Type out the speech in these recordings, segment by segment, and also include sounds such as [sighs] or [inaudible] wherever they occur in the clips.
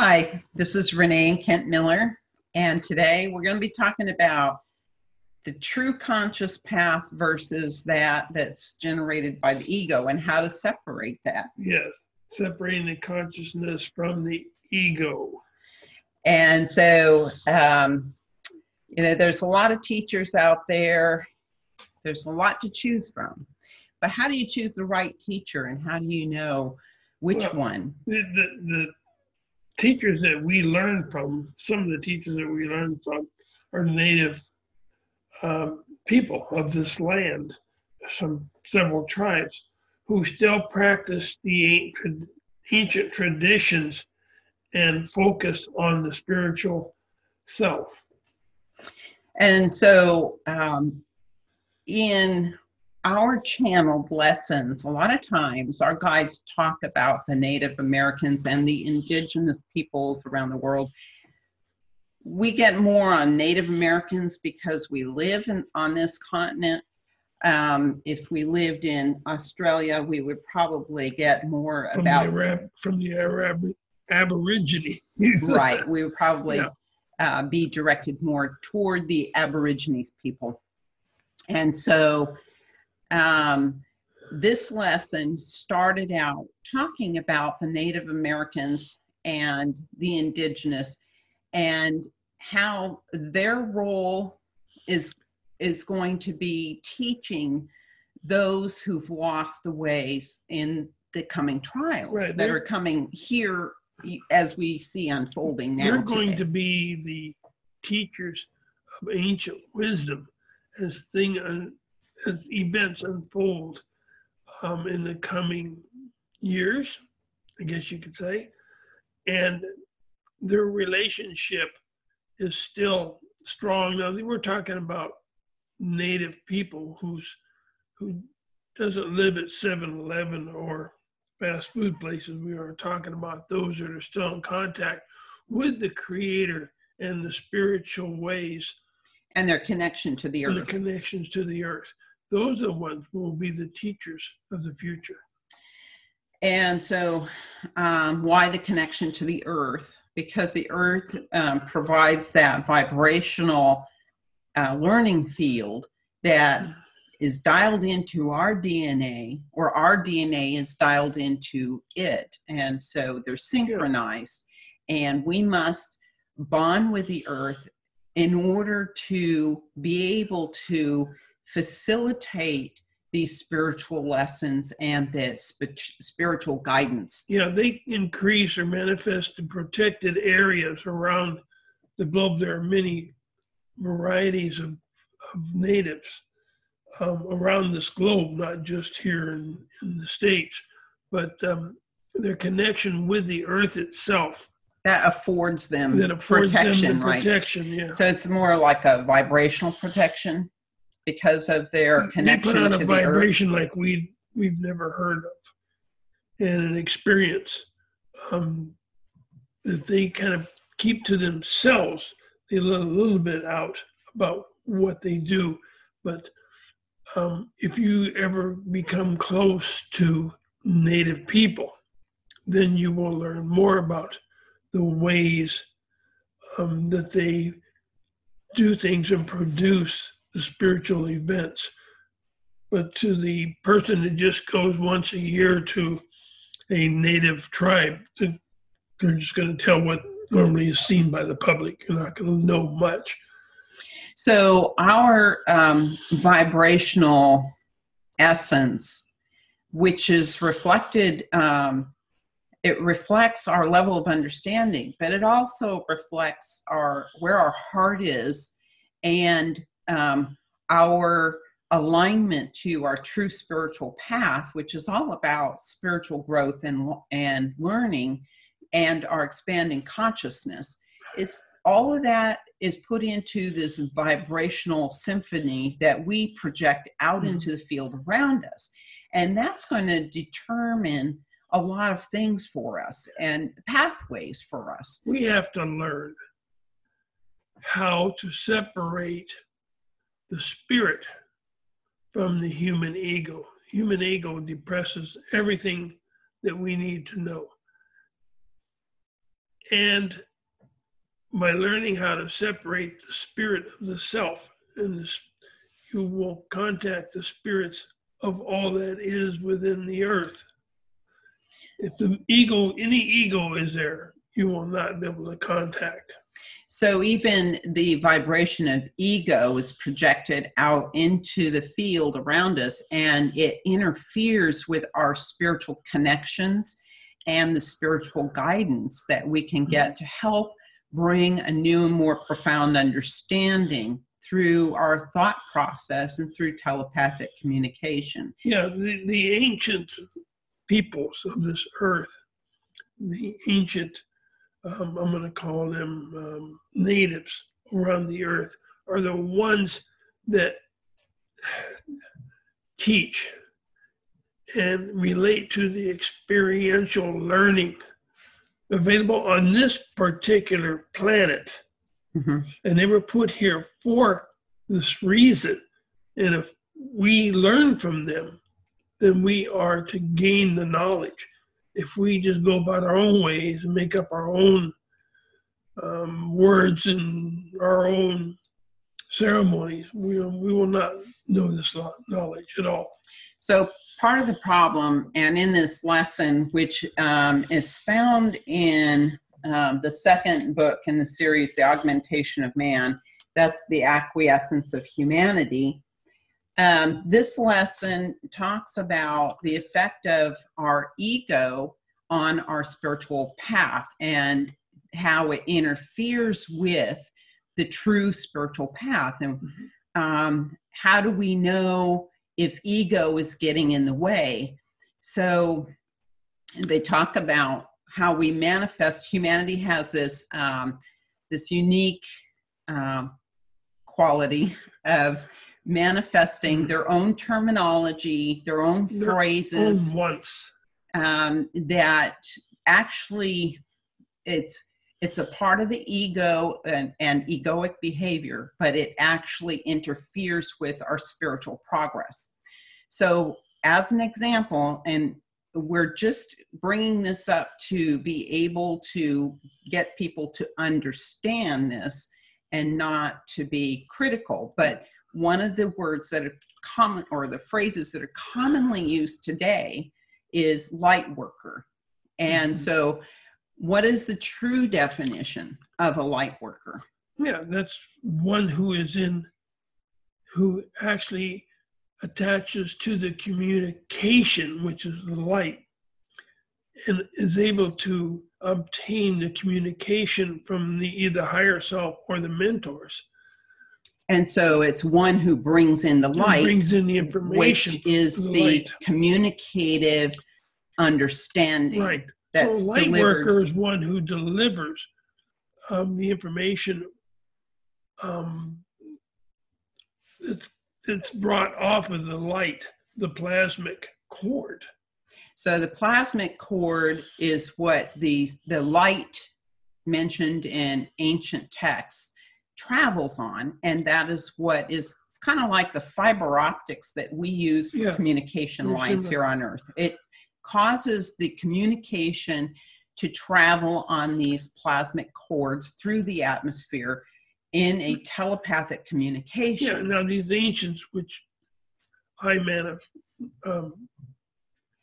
Hi, this is Renee and Kent Miller, and today we're going to be talking about the true conscious path versus that that's generated by the ego and how to separate that. Yes, separating the consciousness from the ego. And so, um, you know, there's a lot of teachers out there, there's a lot to choose from. But how do you choose the right teacher and how do you know which Well, one? The, the, the teachers that we learn from, some of the teachers that we learn from, are native um, people of this land, some several tribes who still practice the ancient, traditions and focus on the spiritual self. And so, um, in our channeled lessons, a lot of times our guides talk about the Native Americans and the indigenous peoples around the world. We get more on Native Americans because we live in, on this continent. Um, if we lived in Australia, we would probably get more From about the Arab, from the Arab, Aborigine. [laughs] right we would probably Yeah. uh, be directed more toward the aborigines people and so um, this lesson started out talking about the native americans and the indigenous and how their role is is going to be teaching those who've lost the ways in the coming trials Right, that they're- are coming here as we see unfolding now. They're going today. to be the teachers of ancient wisdom as thing uh, as events unfold um, in the coming years, I guess you could say, and their relationship is still strong. Now we're talking about native people who's who doesn't live at 7-Eleven or fast food places. We are talking about those that are still in contact with the creator and the spiritual ways and their connection to the and the connections to the earth. Those are the ones who will be the teachers of the future. And so, um, why the connection to the earth? Because the earth um, provides that vibrational uh, learning field that is dialed into our DNA, or our DNA is dialed into it. And so they're synchronized, and we must bond with the earth in order to be able to facilitate these spiritual lessons and that sp- spiritual guidance. Yeah, they increase or manifest in protected areas around the globe. There are many varieties of, of natives um, around this globe, not just here in, in the States, but um, their connection with the earth itself That affords them that affords protection, them the right? protection. Yeah. So it's more like a vibrational protection because of their they connection put out to a the earth. vibration like we we've never heard of, and an experience um, that they kind of keep to themselves. They let a little bit out about what they do, but um, if you ever become close to Native people, then you will learn more about the ways um, that they do things and produce the spiritual events. But to the person that just goes once a year to a native tribe, they're just going to tell what normally is seen by the public. You're not going to know much. So our um, vibrational essence, which is reflected, um, it reflects our level of understanding, but it also reflects our where our heart is and um, our alignment to our true spiritual path, which is all about spiritual growth and and learning, and our expanding consciousness. Is all of that is put into this vibrational symphony that we project out Mhm. into the field around us. And that's going to determine a lot of things for us and pathways for us. We have to learn how to separate the spirit from the human ego. Human ego depresses everything that we need to know. and by learning how to separate the spirit of the self and you will contact the spirits of all that is within the earth. If the ego, any ego is there, you will not be able to contact. So even the vibration of ego is projected out into the field around us and it interferes with our spiritual connections and the spiritual guidance that we can get mm-hmm. to help bring a new and more profound understanding through our thought process and through telepathic communication. Yeah, the, the ancient peoples of this earth, the ancient, um, I'm going to call them um, natives around the earth, are the ones that [sighs] teach and relate to the experiential learning available on this particular planet. Mm-hmm. And they were put here for this reason. And if we learn from them, then we are to gain the knowledge. If we just go about our own ways and make up our own um, words and our own ceremonies, we, we will not know this knowledge at all. So, part of the problem, and in this lesson, which um, is found in um, the second book in the series, The Augmentation of Man, that's the acquiescence of humanity. Um, this lesson talks about the effect of our ego on our spiritual path and how it interferes with the true spiritual path. And mm-hmm. um, how do we know if ego is getting in the way. So they talk about how we manifest. Humanity has this um, this unique um, quality of manifesting their own terminology, their own their phrases, own um, that actually it's it's a part of the ego and, and egoic behavior, but it actually interferes with our spiritual progress. So, as an example, and we're just bringing this up to be able to get people to understand this and not to be critical. But one of the words that are common or the phrases that are commonly used today is light worker. And mm-hmm. so what is the true definition of a light worker? Yeah, that's one who is in, who actually attaches to the communication, which is the light, and is able to obtain the communication from the either higher self or the mentors. And so it's one who brings in the light, brings in the information, which is the, the communicative understanding. Right that's so light delivered. worker is one who delivers um, the information um, it's, it's brought off of the light, the plasmic cord. So the plasmic cord is what the, the light mentioned in ancient texts travels on and that is what is it's kind of like the fiber optics that we use for yeah. communication lines here on earth it causes the communication to travel on these plasmic cords through the atmosphere in a telepathic communication. Yeah, now these ancients, which I manif- um,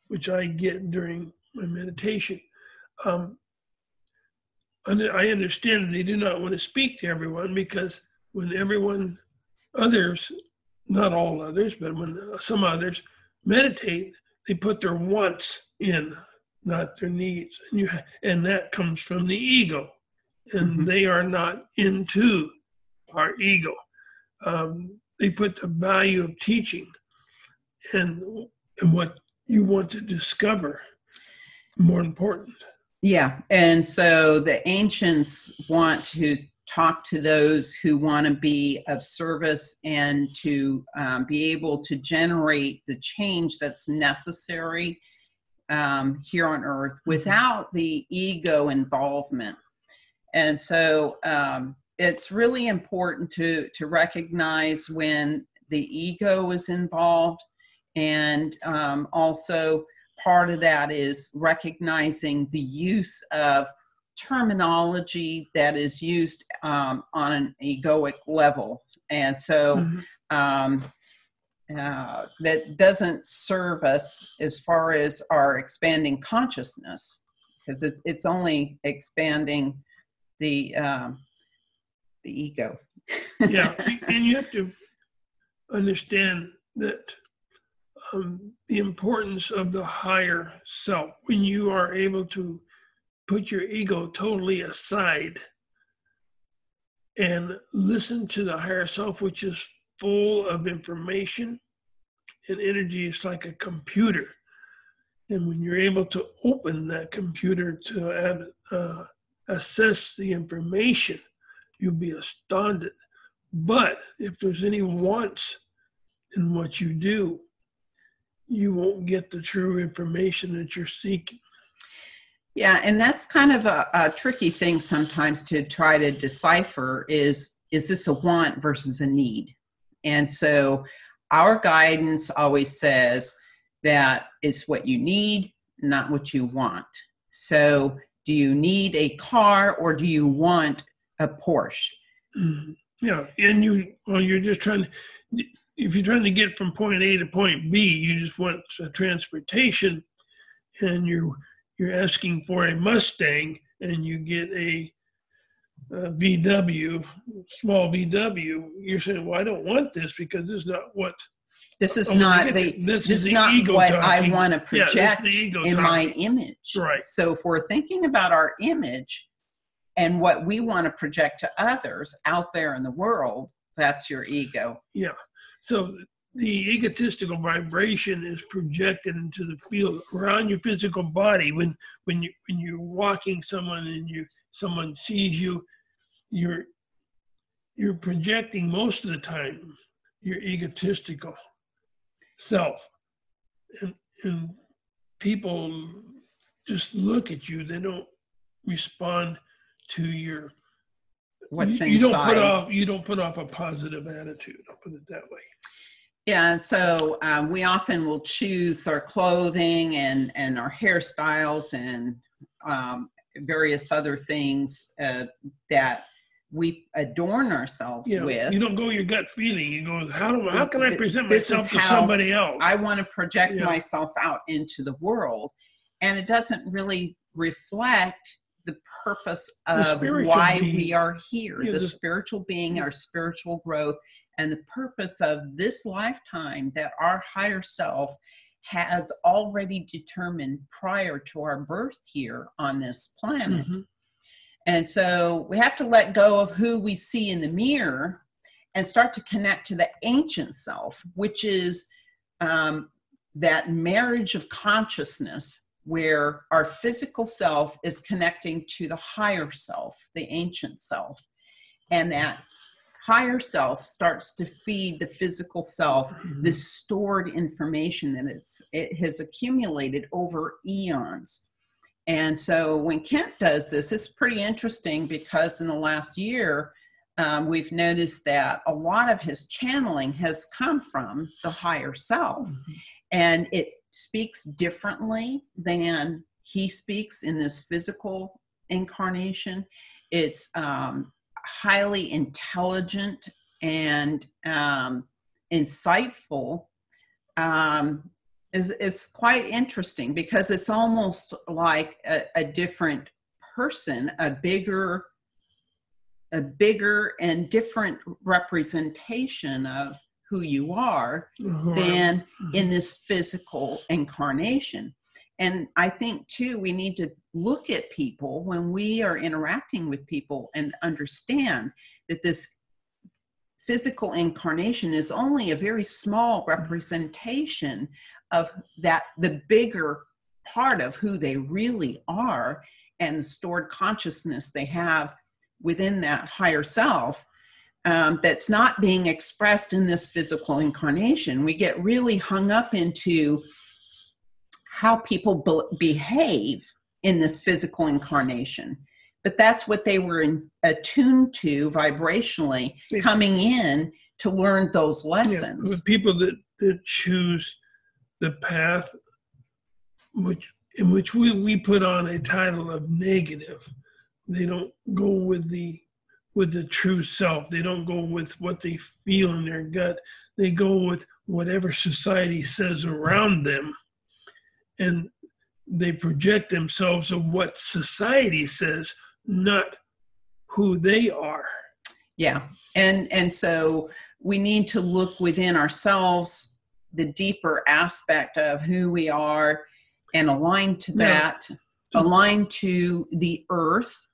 which I get during my meditation, um, I understand they do not want to speak to everyone because when everyone, others, not all others, but when some others meditate, they put their wants in, not their needs, and you and that comes from the ego, and mm-hmm. they are not into our ego. Um, they put the value of teaching and and what you want to discover more important. Yeah, and so the ancients want to talk to those who want to be of service and to um, be able to generate the change that's necessary um, here on earth mm-hmm. without the ego involvement. And so um, it's really important to, to recognize when the ego is involved. And um, also, part of that is recognizing the use of terminology that is used um, on an egoic level. And so Mhm. um, uh, that doesn't serve us as far as our expanding consciousness because it's, it's only expanding the um, the ego. yeah, [laughs] and you have to understand that um, the importance of the higher self when you are able to put your ego totally aside and listen to the higher self, which is full of information and energy. It's like a computer. And when you're able to open that computer to add, uh, assess the information, you'll be astounded. But if there's any wants in what you do, you won't get the true information that you're seeking. Yeah, and that's kind of a, a tricky thing sometimes to try to decipher is is this a want versus a need? And so our guidance always says that it's what you need, not what you want. So do you need a car or do you want a Porsche? Mhm. Yeah, and you well, you're just trying to. If you're trying to get from point A to point B, you just want a transportation, and you're you're asking for a Mustang, and you get a, a VW, small VW. You're saying, "Well, I don't want this because this is not what." This is Oh, not the. This is this is the not what I want to Yeah, project ego in my image. Right. So if we're thinking about our image and what we want to project to others out there in the world, that's your ego. Yeah. So the egotistical vibration is projected into the field around your physical body. When when you when you're walking someone and you someone sees you, you're you're projecting most of the time your egotistical self. And and people just look at you, they don't respond to your What's you, you don't put off you don't put off a positive attitude. I'll put it that way. Yeah, and so um, we often will choose our clothing and and our hairstyles and um, various other things uh, that we adorn ourselves Yeah, with. you don't go your gut feeling. You go, how do how can I present this myself to somebody else? I want to project Yeah. myself out into the world, and it doesn't really reflect the purpose of spiritual why being. we are here, Yeah, the, the- spiritual being, our spiritual growth, and the purpose of this lifetime that our higher self has already determined prior to our birth here on this planet. Mhm. And so we have to let go of who we see in the mirror and start to connect to the ancient self, which is um, that marriage of consciousness where our physical self is connecting to the higher self, the ancient self. And that higher self starts to feed the physical self the stored information that it's it has accumulated over eons. And so when Kent does this, it's pretty interesting because in the last year, um, we've noticed that a lot of his channeling has come from the higher self. And it speaks differently than he speaks in this physical incarnation. It's um, highly intelligent and um, insightful. Um, is is quite interesting because it's almost like a, a different person, a bigger, a bigger and different representation of who you are Uh-huh. than in this physical incarnation. And I think too, we need to look at people when we are interacting with people and understand that this physical incarnation is only a very small representation of that the bigger part of who they really are and the stored consciousness they have within that higher self um, that's not being expressed in this physical incarnation. We get really hung up into how people be- behave in this physical incarnation. But that's what they were in, attuned to vibrationally coming in to learn those Yeah, lessons. the people that, that choose the path which in which we, we put on a title of negative, they don't go with the with the true self. They don't go with what they feel in their gut. They go with whatever society says around them. And they project themselves of what society says, not who they are. Yeah. And and so we need to look within ourselves the deeper aspect of who we are and align to that, yeah. align to the earth,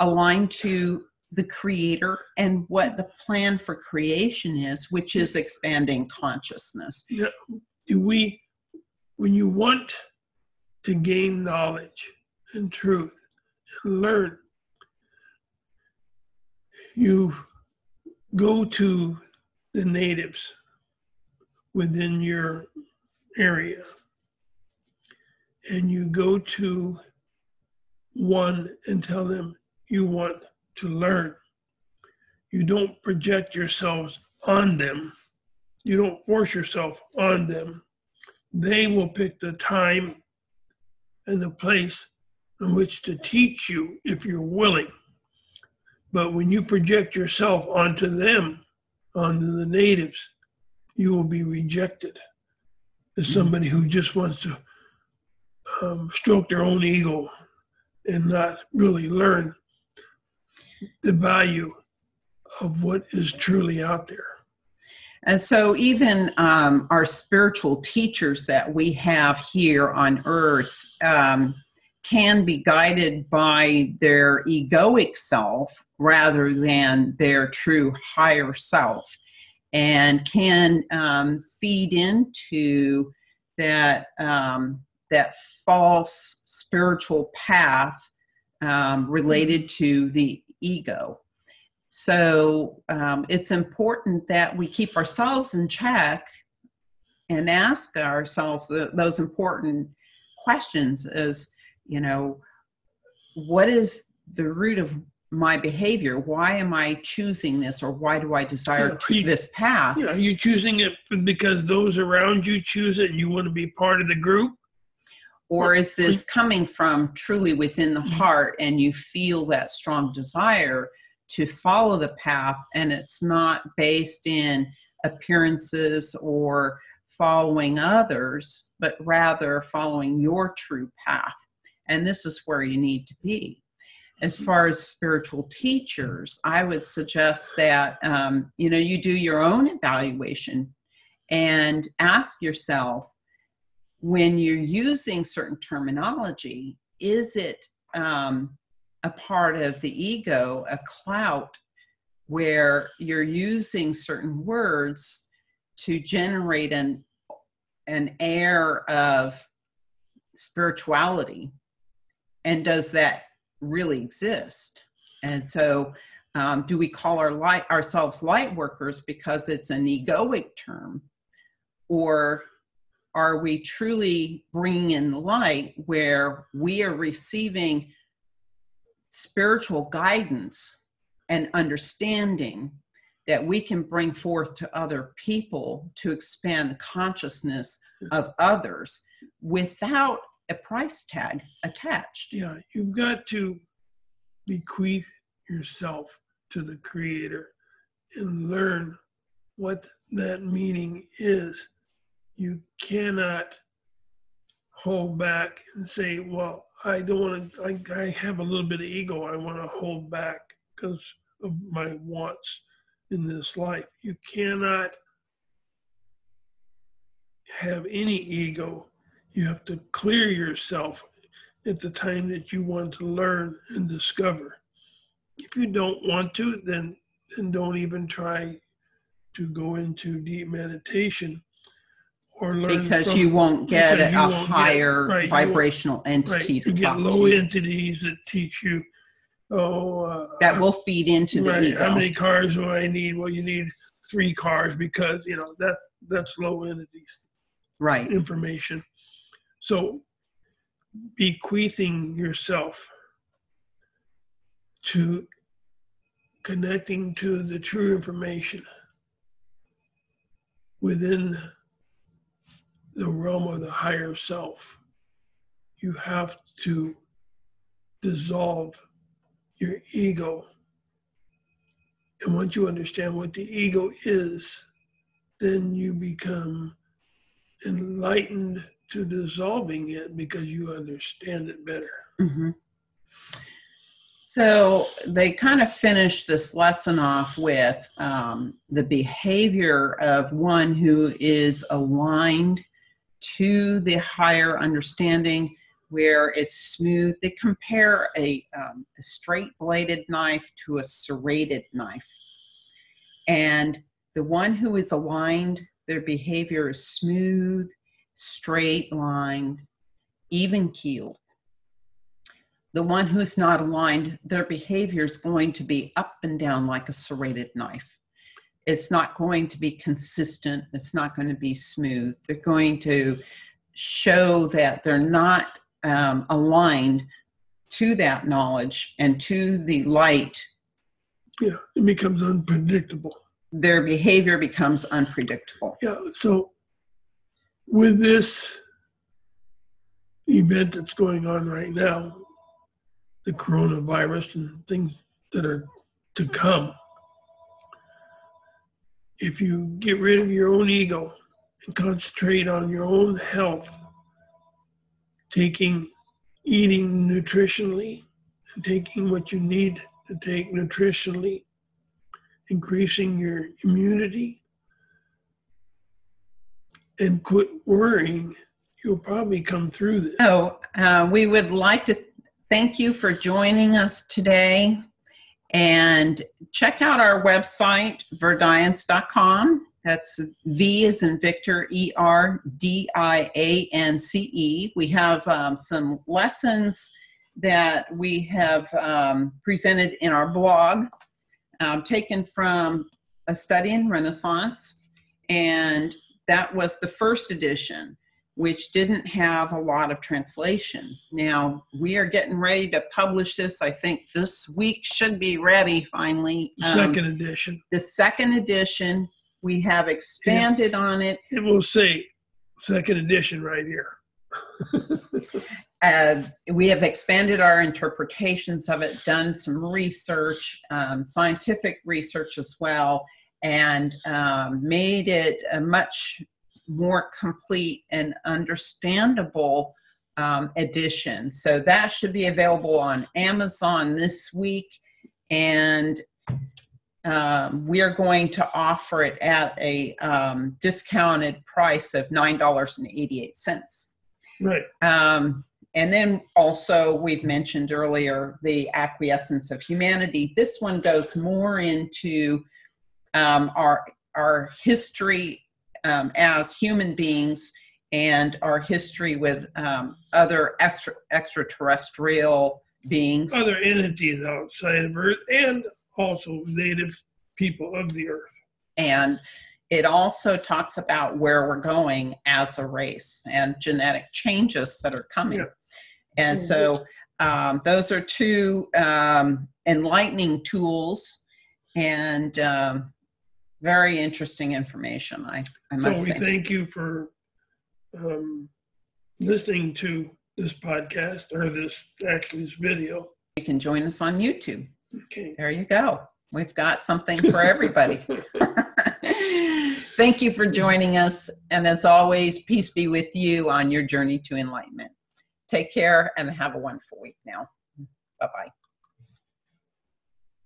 align to the creator and what the plan for creation is, which is expanding consciousness. Yeah. We, when you want to gain knowledge and truth and learn, you go to the natives within your area and you go to one and tell them you want to learn. You don't project yourselves on them. You don't force yourself on them. They will pick the time and the place in which to teach you if you're willing. But when you project yourself onto them, onto the natives, you will be rejected as somebody who just wants to um, stroke their own ego and not really learn the value of what is truly out there. And so, even um, our spiritual teachers that we have here on earth um, can be guided by their egoic self rather than their true higher self, and can um, feed into that um, that false spiritual path um, related to the ego. So um, it's important that we keep ourselves in check and ask ourselves those important questions as, you know, what is the root of my behavior? Why am I choosing this or why do I desire yeah, you, this path? Yeah, are you choosing it because those around you choose it and you want to be part of the group? Or is this coming from truly within the heart and you feel that strong desire to follow the path and it's not based in appearances or following others, but rather following your true path? And this is where you need to be. As mm-hmm. far as spiritual teachers, I would suggest that um, you know you do your own evaluation and ask yourself when you're using certain terminology, is it um, a part of the ego, a clout, where you're using certain words to generate an an air of spirituality? And does that really exist? And so um, do we call our light ourselves light workers because it's an egoic term? Or are we truly bringing in light where we are receiving spiritual guidance and understanding that we can bring forth to other people to expand the consciousness of others without a price tag attached. Yeah, you've got to bequeath yourself to the Creator and learn what that meaning is you cannot hold back and say, well, I don't want to, I, I have a little bit of ego. I want to hold back because of my wants in this life. You cannot have any ego. You have to clear yourself at the time that you want to learn and discover. If you don't want to, then then don't even try to go into deep meditation or learn because from- you won't get a, you won't get- higher right, you won't- vibrational Right, entity you to get low to you. entities that teach you, oh. uh, that will feed into the right, How many cars do I need? Well, you need three cars because, you know, that, that's low entities right. information. So bequeathing yourself to connecting to the true information within the realm of the higher self. You have to dissolve your ego. And once you understand what the ego is, then you become enlightened to dissolving it because you understand it better. Mm-hmm. So they kind of finish this lesson off with um, the behavior of one who is aligned to the higher understanding where it's smooth. They compare a, um, a straight bladed knife to a serrated knife. And the one who is aligned, their behavior is smooth, straight line, even keeled. The one who's not aligned, their behavior is going to be up and down like a serrated knife. It's not going to be consistent. It's not going to be smooth. They're going to show that they're not um, aligned to that knowledge and to the light. Yeah, it becomes unpredictable. Their behavior becomes unpredictable. Yeah, so with this event that's going on right now, the coronavirus and things that are to come, if you get rid of your own ego and concentrate on your own health, taking, eating nutritionally, and taking what you need to take nutritionally, increasing your immunity, and quit worrying, you'll probably come through this. So, uh, we would like to thank you for joining us today and check out our website, verdiance.com. That's V is in Victor, E R D I A N C E. We have um, some lessons that we have um, presented in our blog, um, taken from a study in Renaissance. And that was the first edition, which didn't have a lot of translation. Now, we are getting ready to publish this. I think this week should be ready finally. Um, second edition. The second edition, we have expanded yeah. on it. It will say second edition right here. [laughs] uh, we have expanded our interpretations of it, done some research, um, scientific research as well, and um, made it a much more complete and understandable um, edition. So that should be available on Amazon this week. And um, we are going to offer it at a um, discounted price of $9.88. Right. Um, and then also, we've mentioned earlier the acquiescence of humanity. This one goes more into um, our our history um, as human beings and our history with um, other extra, extraterrestrial beings, other entities outside of Earth, and also native people of the Earth. And it also talks about where we're going as a race and genetic changes that are coming. Yeah. And so um, those are two um, enlightening tools. And um, very interesting information. I, I must so we say. thank you for um, listening to this podcast or this actually this video. You can join us on YouTube. Okay. There you go. We've got something for everybody. [laughs] [laughs] Thank you for joining us. And as always, peace be with you on your journey to enlightenment. Take care and have a wonderful week now. Bye bye.